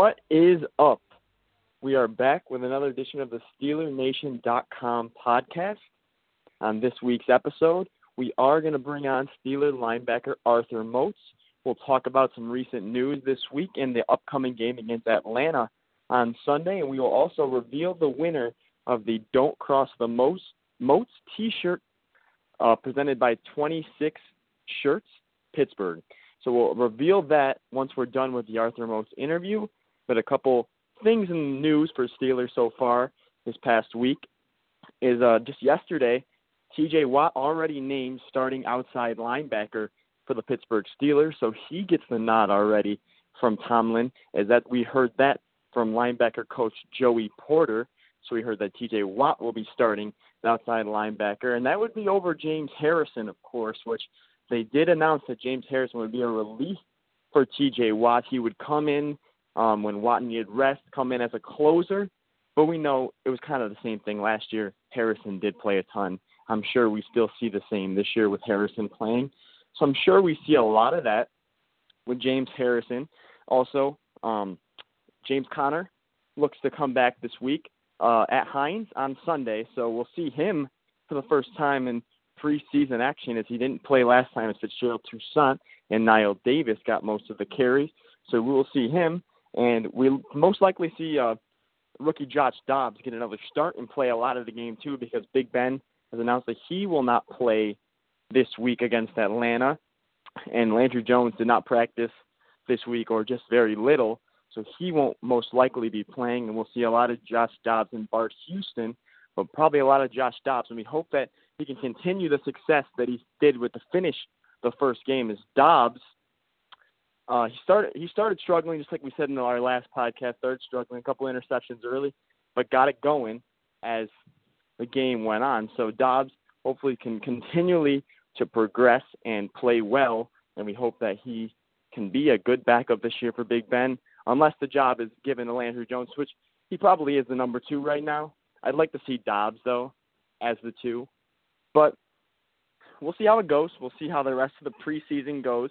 What is up? We are back with another edition of the SteelerNation.com podcast. On this week's episode, we are going to bring on Steeler linebacker Arthur Moats. We'll talk about some recent news this week and the upcoming game against Atlanta on Sunday, and we will also reveal the winner of the Don't Cross the Moats, Moats t-shirt uh, presented by 26 Shirts Pittsburgh. So we'll reveal that once we're done with the Arthur Moats interview. But a couple things in the news for Steelers so far this past week is uh, just yesterday, TJ Watt already named starting outside linebacker for the Pittsburgh Steelers, so he gets the nod already from Tomlin. As that we heard that from linebacker coach Joey Porter. So we heard that TJ Watt will be starting the outside linebacker, and that would be over James Harrison, of course, which they did announce that James Harrison would be a relief for TJ Watt. He would come in um, when Watt needed rest, come in as a closer. But we know it was kind of the same thing last year. Harrison did play a ton. I'm sure we still see the same this year with Harrison playing. So I'm sure we see a lot of that with James Harrison. Also, um, James Conner looks to come back this week uh, at Heinz on Sunday. So we'll see him for the first time in preseason action as he didn't play last time as Fitzgerald Toussaint and Knile Davis got most of the carries. So we will see him, and we'll most likely see uh, rookie Josh Dobbs get another start and play a lot of the game too because Big Ben has announced that he will not play this week against Atlanta, and Landry Jones did not practice this week or just very little, so he won't most likely be playing, and we'll see a lot of Josh Dobbs and Bart Houston, but probably a lot of Josh Dobbs, and we hope that he can continue the success that he did with the finish the first game. As Dobbs, uh, he started he started struggling just like we said in our last podcast, started struggling a couple interceptions early, but got it going as the game went on. So Dobbs hopefully can continually to progress and play well, and we hope that he can be a good backup this year for Big Ben, unless the job is given to Landry Jones, which he probably is the number two right now. I'd like to see Dobbs though as the two, but we'll see how it goes. We'll see how the rest of the preseason goes.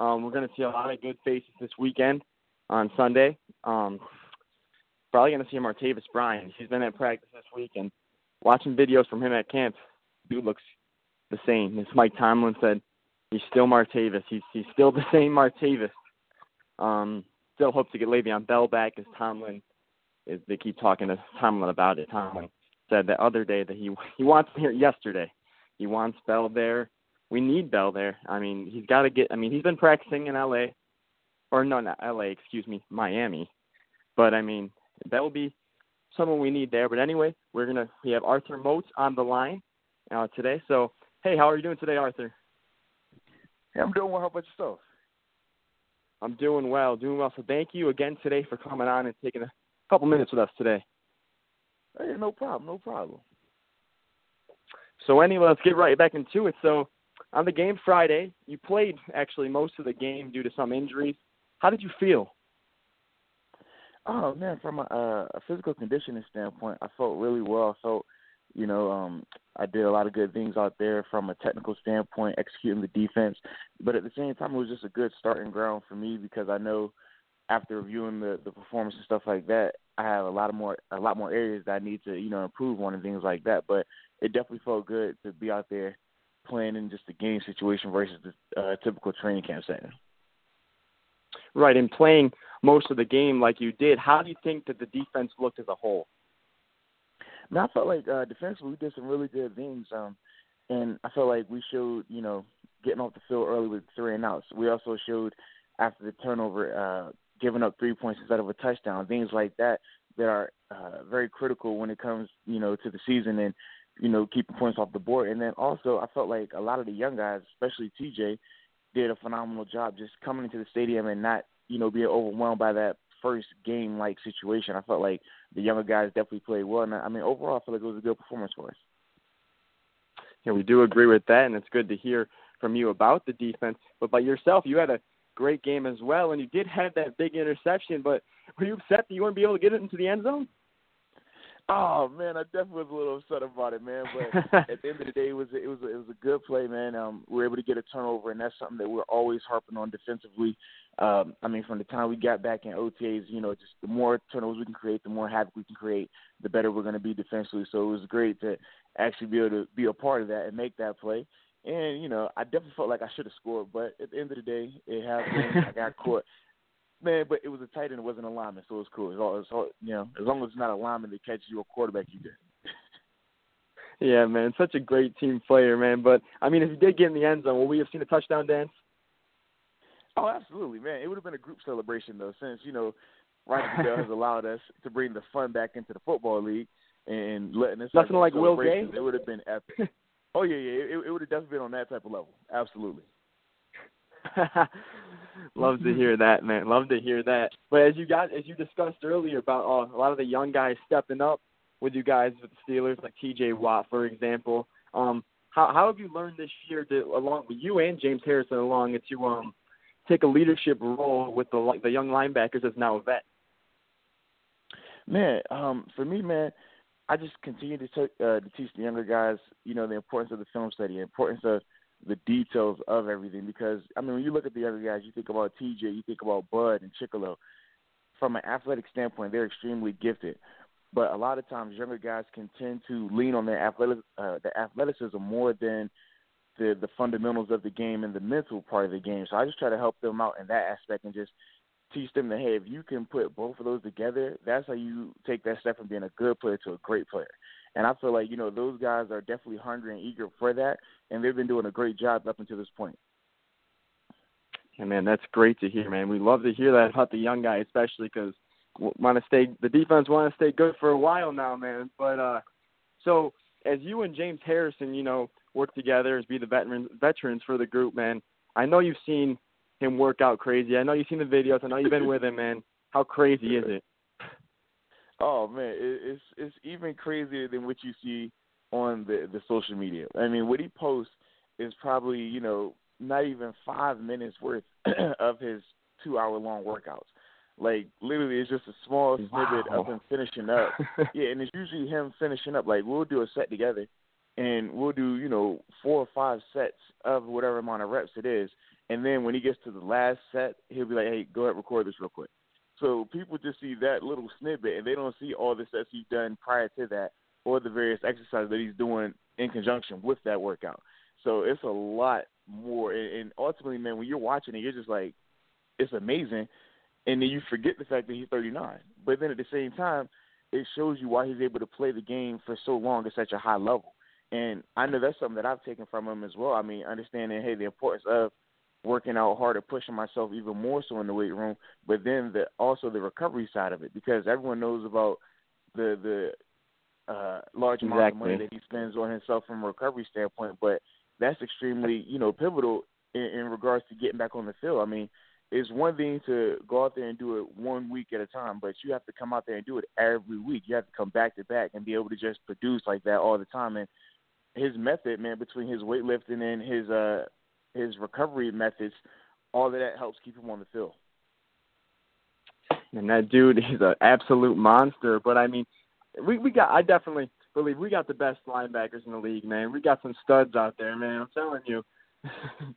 Um, we're going to see a lot of good faces this weekend on Sunday. Um, probably going to see Martavis Bryant. He's been at practice this week, and watching videos from him at camp, dude looks the same. As Mike Tomlin said, he's still Martavis. He's he's still the same Martavis. Um, still hope to get Le'Veon Bell back as Tomlin is. They keep talking to Tomlin about it. Tomlin said the other day that he he wants him here yesterday. He wants Bell there. We need Bell there. I mean, he's got to get. I mean, he's been practicing in L.A. or no, not L.A. Excuse me, Miami. But I mean, that will be someone we need there. But anyway, we're gonna we have Arthur Moats on the line uh, today. So hey, how are you doing today, Arthur? Hey, I'm doing well. How about yourself? I'm doing well, doing well. So thank you again today for coming on and taking a couple minutes with us today. Hey, no problem, no problem. So anyway, let's get right back into it. So on the game Friday, you played actually most of the game due to some injuries. How did you feel? Oh man, from a, a physical conditioning standpoint, I felt really well. Felt, you know, um, I did a lot of good things out there from a technical standpoint, executing the defense. But at the same time, it was just a good starting ground for me because I know after reviewing the the performance and stuff like that, I have a lot of more a lot more areas that I need to you know improve on and things like that. But it definitely felt good to be out there playing in just a game situation versus the uh, typical training camp setting. Right, and playing most of the game like you did, how do you think that the defense looked as a whole? Now, I felt like uh, defensively we did some really good things, um, and I felt like we showed, you know, getting off the field early with three and outs. We also showed after the turnover, uh, giving up three points instead of a touchdown, things like that that are uh, very critical when it comes, you know, to the season and you know keeping points off the board. And then also, I felt like a lot of the young guys, especially TJ, did a phenomenal job just coming into the stadium and not, you know, being overwhelmed by that first game like situation. I felt like the younger guys definitely played well. And I mean, overall, I feel like it was a good performance for us. Yeah, we do agree with that, and it's good to hear from you about the defense. But by yourself, you had a great game as well, and you did have that big interception. But were you upset that you wouldn't be able to get it into the end zone? Oh man, I definitely was a little upset about it, man. But at the end of the day, it was a, it was a, it was a good play, man. Um, we were able to get a turnover, and that's something that we're always harping on defensively. Um, I mean, from the time we got back in OTAs, you know, just the more turnovers we can create, the more havoc we can create, the better we're going to be defensively. So it was great to actually be able to be a part of that and make that play. And you know, I definitely felt like I should have scored, but at the end of the day, it happened. I got caught. Man, but it was a tight end. It wasn't a lineman, so it was cool. It's all, it's all, you know, as long as it's not a lineman that catches you a quarterback, you good. yeah, man, such a great team player, man. But I mean, if you did get in the end zone, will we have seen a touchdown dance? Oh, absolutely, man. It would have been a group celebration though, since you know, Roger Goodell has allowed us to bring the fun back into the football league and letting us nothing like Will Gay. It would have been epic. oh yeah, yeah. It, it would have definitely been on that type of level. Absolutely. Love to hear that, man. Love to hear that. But as you got, as you discussed earlier about uh, a lot of the young guys stepping up with you guys with the Steelers, like T.J. Watt, for example. Um, how how have you learned this year to, along with you and James Harrison, along to um take a leadership role with the the young linebackers as now a vet? Man, um, for me, man, I just continue to, t- uh, to teach the younger guys, you know, the importance of the film study, the importance of the details of everything. Because I mean, when you look at the other guys, you think about TJ, you think about Bud and Chickillo. From an athletic standpoint, they're extremely gifted. But a lot of times, younger guys can tend to lean on their athletic, uh, their athleticism more than the the fundamentals of the game and the mental part of the game. So I just try to help them out in that aspect and just teach them that hey, if you can put both of those together, that's how you take that step from being a good player to a great player. And I feel like you know those guys are definitely hungry and eager for that, and they've been doing a great job up until this point. Yeah, man, that's great to hear, man. We love to hear that about the young guy, especially because want to stay the defense want to stay good for a while now, man. But uh, so as you and James Harrison, you know, work together as be the veteran veterans for the group, man. I know you've seen him work out crazy. I know you've seen the videos. I know you've been with him, man. How crazy is it? Oh man, it, it's it's even crazier than what you see on the the social media. I mean, what he posts is probably you know not even five minutes worth of his two hour long workouts. Like literally, it's just a small snippet wow. of him finishing up. yeah, and it's usually him finishing up. Like we'll do a set together, and we'll do you know four or five sets of whatever amount of reps it is, and then when he gets to the last set, he'll be like, "Hey, go ahead, record this real quick." So people just see that little snippet, and they don't see all the sets he's done prior to that, or the various exercises that he's doing in conjunction with that workout. So it's a lot more, and, ultimately, man, when you're watching it, you're just like, it's amazing, and then you forget the fact that he's 39. But then at the same time, it shows you why he's able to play the game for so long at such a high level. And I know that's something that I've taken from him as well. I mean, understanding, hey, the importance of working out harder, pushing myself even more so in the weight room, but then the also the recovery side of it because everyone knows about the the uh large amount exactly. of money that he spends on himself from a recovery standpoint, but that's extremely, you know, pivotal in, in regards to getting back on the field. I mean, it's one thing to go out there and do it one week at a time, but you have to come out there and do it every week. You have to come back to back and be able to just produce like that all the time. And his method, man, between his weightlifting and his uh his recovery methods, all of that helps keep him on the field. And that dude is an absolute monster. But I mean, we we got I definitely believe we got the best linebackers in the league, man. We got some studs out there, man. I'm telling you.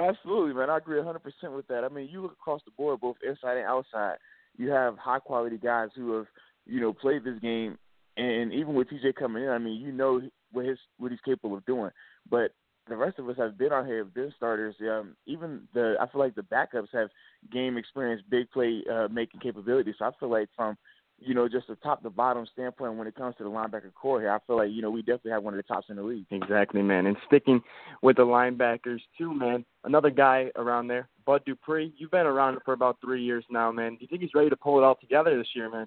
Absolutely, man. I agree 100% with that. I mean, you look across the board, both inside and outside. You have high quality guys who have, you know, played this game, and even with TJ coming in, I mean, you know what his what he's capable of doing. But the rest of us have been out here, have been starters. Um, even the I feel like the backups have game experience, big play uh, making capabilities. So I feel like from you know just a top to bottom standpoint when it comes to the linebacker core here, I feel like you know we definitely have one of the tops in the league. Exactly, man. And sticking with the linebackers too, man. Another guy around there, Bud Dupree. You've been around for about three years now, man. Do you think he's ready to pull it all together this year, man?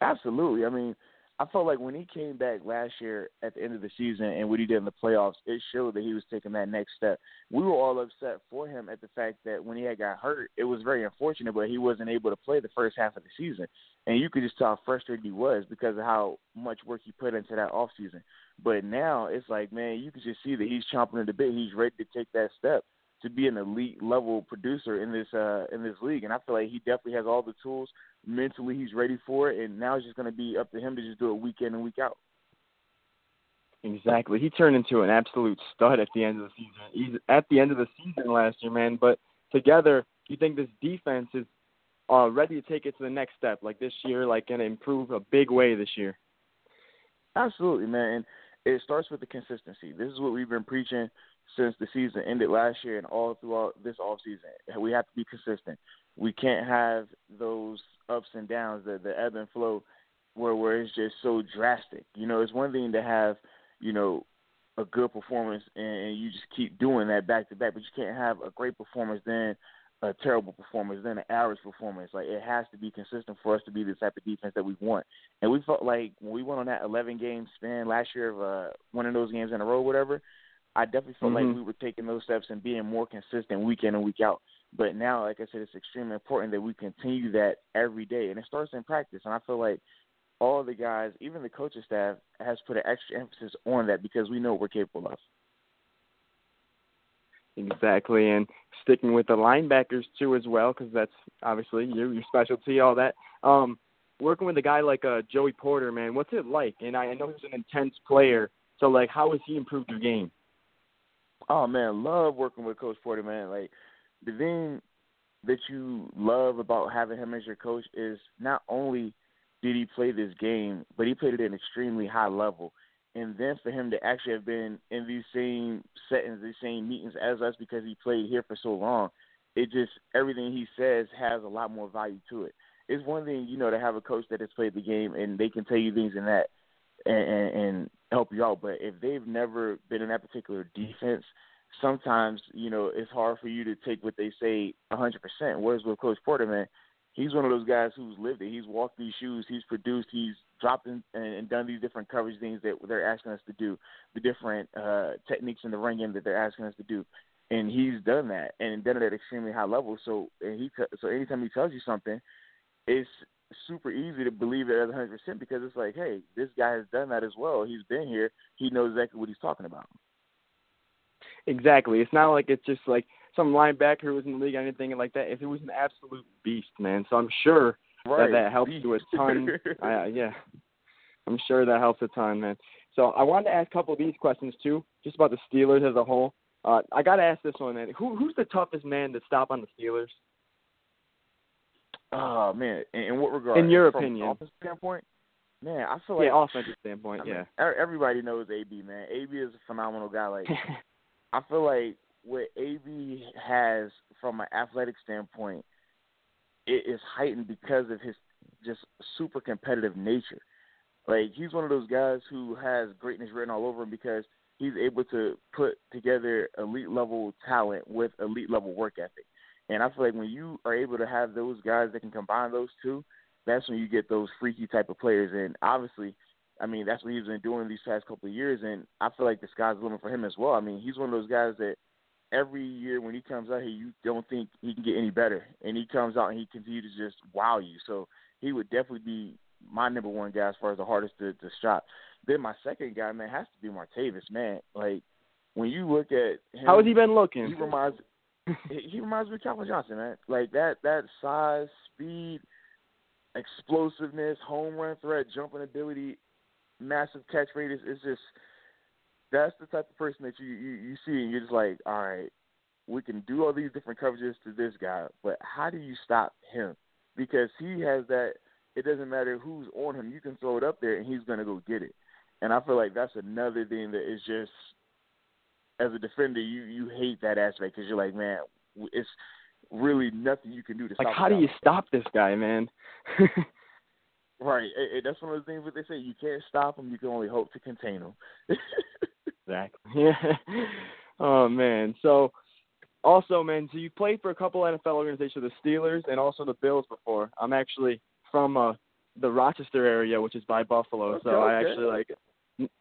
Absolutely. I mean, I felt like when he came back last year at the end of the season and what he did in the playoffs, it showed that he was taking that next step. We were all upset for him at the fact that when he had got hurt, it was very unfortunate, but he wasn't able to play the first half of the season. And you could just tell how frustrated he was because of how much work he put into that off season. But now it's like, man, you can just see that he's chomping at the bit. He's ready to take that step to be an elite level producer in this uh in this league and I feel like he definitely has all the tools mentally he's ready for it and now it's just going to be up to him to just do it week in and week out. Exactly. He turned into an absolute stud at the end of the season. He's at the end of the season last year, man, but together, you think this defense is uh ready to take it to the next step like this year like going to improve a big way this year? Absolutely, man. And it starts with the consistency. This is what we've been preaching since the season ended last year and all throughout this off season. We have to be consistent. We can't have those ups and downs, the the ebb and flow, where where it's just so drastic. You know, it's one thing to have, you know, a good performance and, and you just keep doing that back to back, but you can't have a great performance then a terrible performance then an average performance. Like it has to be consistent for us to be the type of defense that we want. And we felt like when we went on that 11 game span last year of uh, winning those games in a row, whatever, I definitely felt mm-hmm. like we were taking those steps and being more consistent week in and week out. But now, like I said, it's extremely important that we continue that every day, and it starts in practice. And I feel like all the guys, even the coaching staff, has put an extra emphasis on that because we know what we're capable of. Exactly, and sticking with the linebackers too as well, because that's obviously your your specialty, all that. Um, working with a guy like uh, Joey Porter, man, what's it like? And I, I know he's an intense player, so like, how has he improved your game? Oh man, love working with Coach Porter, man. Like the thing that you love about having him as your coach is not only did he play this game, but he played it at an extremely high level. And then for him to actually have been in these same settings, these same meetings as us because he played here for so long, it just everything he says has a lot more value to it. It's one thing, you know, to have a coach that has played the game and they can tell you things in that and, and, help you out. But if they've never been in that particular defense, sometimes you know it's hard for you to take what they say a 100%. Whereas with Coach Porter, man, he's one of those guys who's lived it. He's walked these shoes. He's produced. He's dropped in, and, and done these different coverage things that they're asking us to do, the different uh, techniques in the ring game that they're asking us to do, and he's done that and done it at extremely high level. So and he so anytime he tells you something, it's super easy to believe it at 100% because it's like, hey, this guy has done that as well. He's been here. He knows exactly what he's talking about. Exactly. It's not like it's just like some linebacker who was in the league or anything like that. If it was an absolute beast, man. So I'm sure right. that that helps you a ton. uh, yeah, I'm sure that helps a ton, man. So I wanted to ask a couple of these questions too, just about the Steelers as a whole. Uh, I got to ask this one, man. Who who's the toughest man to stop on the Steelers? Oh man, in, in what regard? In your From opinion, offensive standpoint. Man, I feel like yeah, offensive standpoint, I mean, yeah. Everybody knows AB, man. AB is a phenomenal guy. Like I feel like what AB has from an athletic standpoint, it is heightened because of his just super competitive nature. Like he's one of those guys who has greatness written all over him because he's able to put together elite level talent with elite level work ethic. And I feel like when you are able to have those guys that can combine those two, that's when you get those freaky type of players. And obviously, I mean, that's what he's been doing these past couple of years. And I feel like the sky's the limit for him as well. I mean, he's one of those guys that every year when he comes out here, you don't think he can get any better. And he comes out and he continues to just wow you. So he would definitely be my number one guy as far as the hardest to, to stop. Then my second guy, man, has to be Martavis, man. Like when you look at him, how has he been looking? He reminds he reminds me of Calvin Johnson, man. Like that that size, speed, explosiveness, home run threat, jumping ability, massive catch rate is, is just that's the type of person that you, you you see and you're just like, all right, we can do all these different coverages to this guy, but how do you stop him? Because he has that. It doesn't matter who's on him. You can throw it up there and he's gonna go get it. And I feel like that's another thing that is just as a defender, you you hate that aspect because you're like, man, it's really nothing you can do to like stop. Like, how do you stop this guy, man? Right, it, it, that's one of the things that they say. You can't stop him. You can only hope to contain him. exactly. Yeah. oh man. So also, man, so you played for a couple NFL organizations, the Steelers and also the Bills before. I'm actually from uh the Rochester area, which is by Buffalo, Okay, so I okay. actually like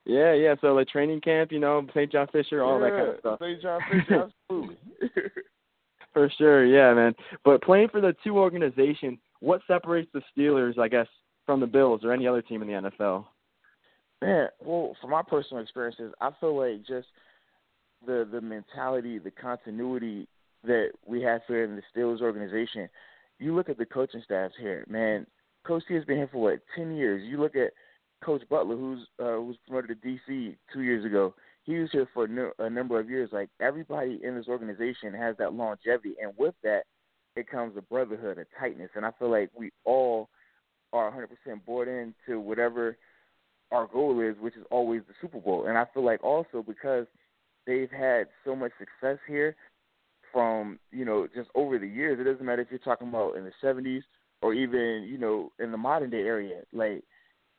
yeah, yeah. So like training camp, you know, St. John Fisher, all that kind of stuff. St. John Fisher, absolutely. For sure, yeah, man. But playing for the two organizations, what separates the Steelers, I guess, from the Bills or any other team in the NFL? Man, well, from my personal experiences, I feel like just the the mentality, the continuity that we have here in the Steelers organization. You look at the coaching staffs here, man. Coach T has been here for what ten years. You look at Coach Butler, who's uh, was promoted to DC two years ago. He was here for a, a number of years. Like everybody in this organization has that longevity, and with that, it comes a brotherhood, a tightness. And I feel like we all are 100% bought into whatever our goal is, which is always the Super Bowl. And I feel like also because they've had so much success here from, you know, just over the years, it doesn't matter if you're talking about in the 70s or even, you know, in the modern day area. Like,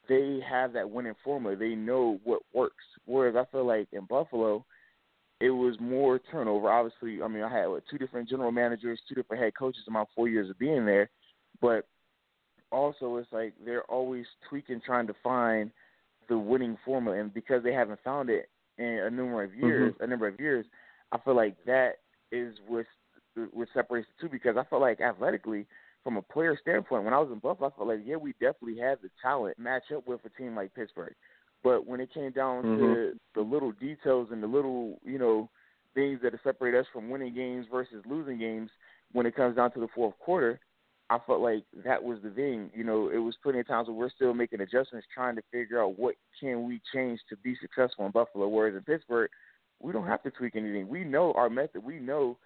they have that winning formula. They know what works. Whereas I feel like in Buffalo, it was more turnover. Obviously, I mean, I had what, two different general managers, two different head coaches in my four years of being there. But also, it's like they're always tweaking, trying to find the winning formula, and because they haven't found it in a number of mm-hmm. years, a number of years, I feel like that is what what separates the two. Because I feel like athletically, from a player standpoint, when I was in Buffalo, I felt like yeah, we definitely had the talent match up with a team like Pittsburgh. But when it came down to Mhm. the little details and the little, you know, things that separate us from winning games versus losing games, when it comes down to the fourth quarter, I felt like that was the thing. You know, it was plenty of times where we're still making adjustments, trying to figure out what can we change to be successful in Buffalo. Whereas in Pittsburgh, we don't have to tweak anything. We know our method. We know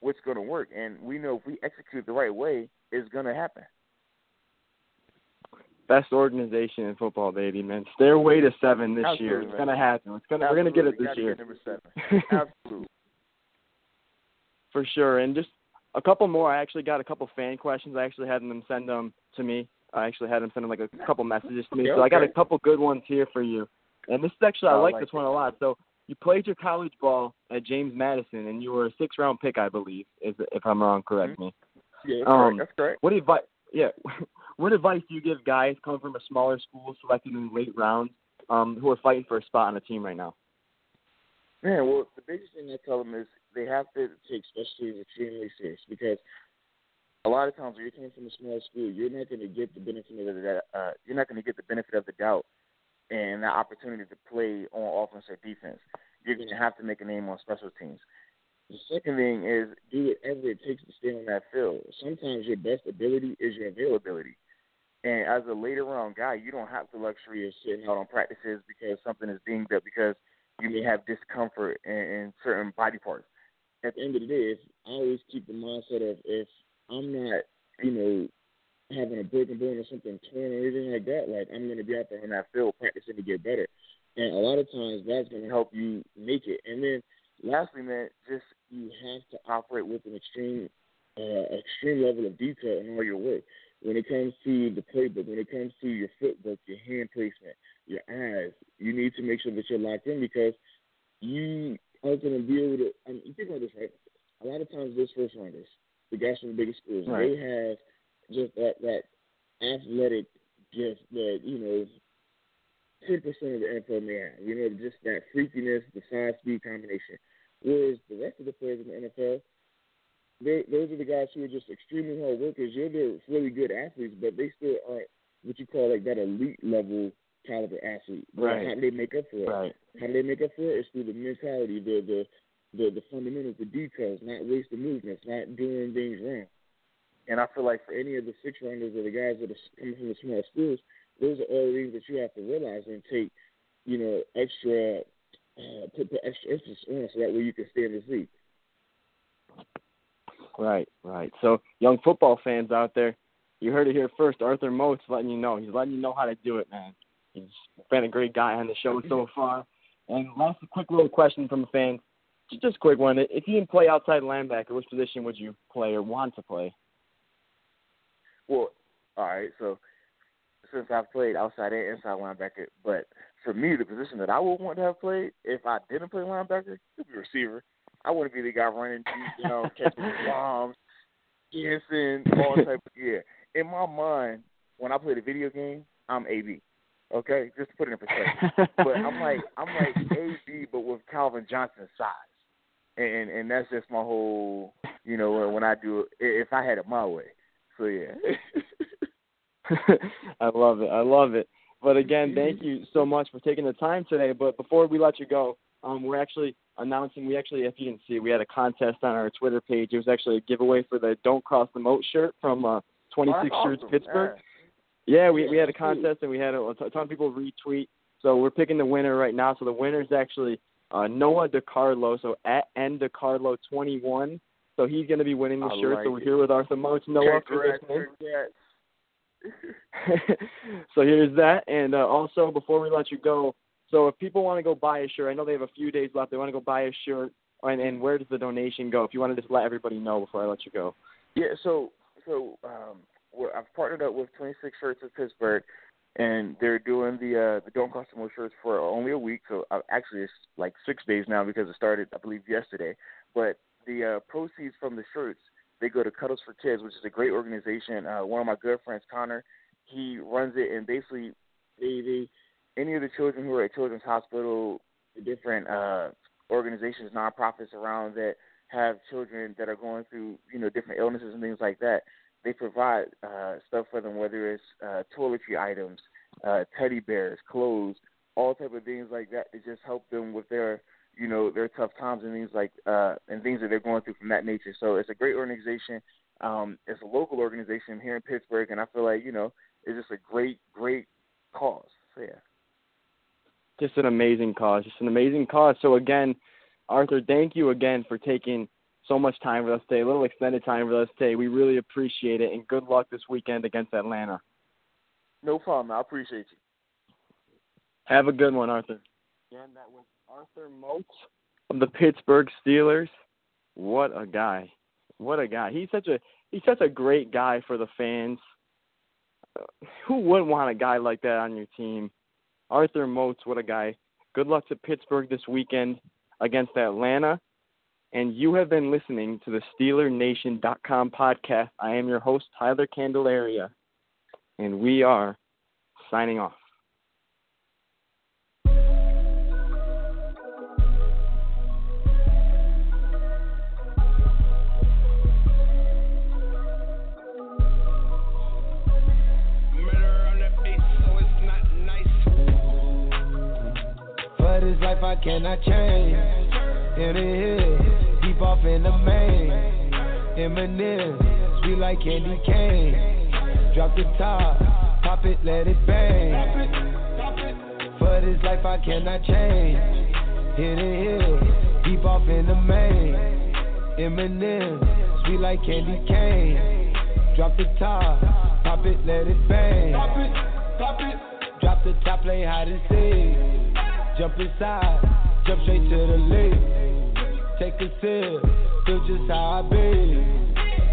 what's going to work, and we know if we execute the right way, it's going to happen. Best organization in football, baby, man. Stairway to seven this year. It's gonna happen. It's gonna we're gonna get it this year. Number seven. Absolutely. For sure. And just a couple more. I actually got a couple fan questions. I actually had them send them to me. I actually had them send them like a couple messages to me. Okay, so I got a couple good ones here for you. And this is actually I oh, I like like this one a lot. So you played your college ball at James Madison, and you were a six round pick, I believe. If if I'm wrong, correct me. Yeah, that's Um, correct. That's correct. What advice? Yeah. what advice do you give guys coming from a smaller school, selected in late rounds, um, who are fighting for a spot on a team right now? Man, well, the biggest thing I tell them is they have to take special teams extremely serious because a lot of times when you came from a small school, you're not going to get the benefit of the uh, you're not going to get the benefit of the doubt and that opportunity to play on offense or defense. You're going to have to make a name on special teams. The second thing is do whatever it takes to stay on that field. Sometimes your best ability is your availability. And as a later round guy, you don't have the luxury of sitting out on practices because something is dinged up because you may have discomfort in, in certain body parts. At the end of the day, if I always keep the mindset of if I'm not, you know, having a broken bone or something torn or anything like that, like I'm going to be out there on that field practicing to get better. And a lot of times that's going to help you make it. And then lastly, man, just you have to operate with an extreme, uh, extreme level of detail in all your work. When it comes to the playbook, when it comes to your footwork, your hand placement, your eyes, you need to make sure that you're locked in because you are going to be able to. I mean, you think about this, right? A lot of times, those first rounders, the guys from the biggest schools, Right. they have just that that athletic gift that you know ten percent of the NFL may have. You know, just that freakiness, the size speed combination. Whereas the rest of the players in the NFL, they those are the guys who are just extremely hard workers. You're the really good athletes, but they still aren't what you call like that elite level caliber athlete. Right. How do they make up for it? Right. How do they make up for it? It's through the mentality, the the the, the fundamentals, the details, not wasting movements, not doing things wrong. And I feel like for any of the six rounders or the guys that are coming from the small schools, those are all things that you have to realize and take, you know, extra uh, put, put extra emphasis on so that way you can stay in this league. Right, right. So, young football fans out there, you heard it here first. Arthur Moats letting you know. He's letting you know how to do it, man. He's been a great guy on the show so far. And last quick little question from the fans. just a quick one. If you didn't play outside linebacker, which position would you play or want to play? Well, all right. So since I've played outside and inside linebacker, but for me, the position that I would want to have played if I didn't play linebacker would be receiver. I wouldn't be the guy running deep, you know, catching bombs, dancing, all type of yeah. In my mind, when I play the video game, I'm AB. Okay, just to put it in perspective. but I'm like I'm like AB, but with Calvin Johnson's size, and and that's just my whole, you know, when I do it, if I had it my way. So yeah. I love it. I love it. But again, thank you so much for taking the time today. But before we let you go, um, we're actually announcing. We actually, if you didn't see, we had a contest on our Twitter page. It was actually a giveaway for the "Don't Cross the Moat" shirt from uh, 26 oh, Shirts awesome. Pittsburgh. Yeah. Yeah, we we had a contest and we had a, a ton of people retweet. So we're picking the winner right now. So the winner is actually uh, Noah DiCarlo. So at N DiCarlo 21. So he's going to be winning the I shirt. like so we're it. here with Arthur Moats. Noah, so here's that. And uh, also, before we let you go, so if people want to go buy a shirt, I know they have a few days left. They want to go buy a shirt, and, and where does the donation go? If you want to just let everybody know before I let you go. Yeah, so so um, we're, I've partnered up with 26 Shirts of Pittsburgh, and they're doing the uh, the Don't Cost More shirts for only a week. So uh, actually, it's like six days now because it started, I believe, yesterday. But the uh, proceeds from the shirts they go to Cuddles for Kids, which is a great organization. Uh, one of my good friends, Connor, he runs it, and basically, they, they any of the children who are at Children's Hospital, the different uh, organizations, nonprofits around that have children that are going through, you know, different illnesses and things like that. They provide uh, stuff for them, whether it's uh, toiletry items, uh, teddy bears, clothes, all type of things like that to just help them with their, you know, their tough times and things like uh, and things that they're going through from that nature. So it's a great organization. Um, it's a local organization here in Pittsburgh, and I feel like you know it's just a great, great cause. So yeah. Just an amazing cause. Just an amazing cause. So again, Arthur, thank you again for taking so much time with us today, a little extended time with us today. We really appreciate it, and good luck this weekend against Atlanta. No problem. I appreciate you. Have a good one, Arthur. Again, that was Arthur Moats of the Pittsburgh Steelers. What a guy! What a guy! He's such a he's such a great guy for the fans. Who wouldn't want a guy like that on your team? Arthur Moats, what a guy! Good luck to Pittsburgh this weekend against Atlanta. And you have been listening to the SteelerNation.com podcast. I am your host, Tyler Candelaria, and we are signing off. This life I cannot change. In the hills, deep off in the main. Eminem, sweet like candy cane. Drop the top, pop it, let it bang. For this life I cannot change. In the hill, deep off in the main. Eminem, sweet like candy cane. Drop the top, pop it, let it bang. Drop the top, play hide and seek. Jump inside, jump straight to the lead. Take a sip, feel just how I be.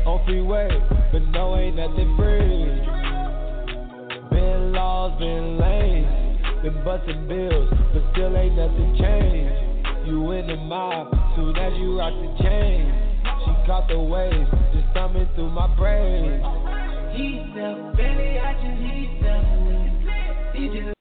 On freeway, but no ain't nothing free. Been lost, been lame, been busting bills, but still ain't nothing changed. You in the mob, soon as you rock the chain. She caught the waves, just thumbing through my brain. Heat up, belly, I just heat up. He just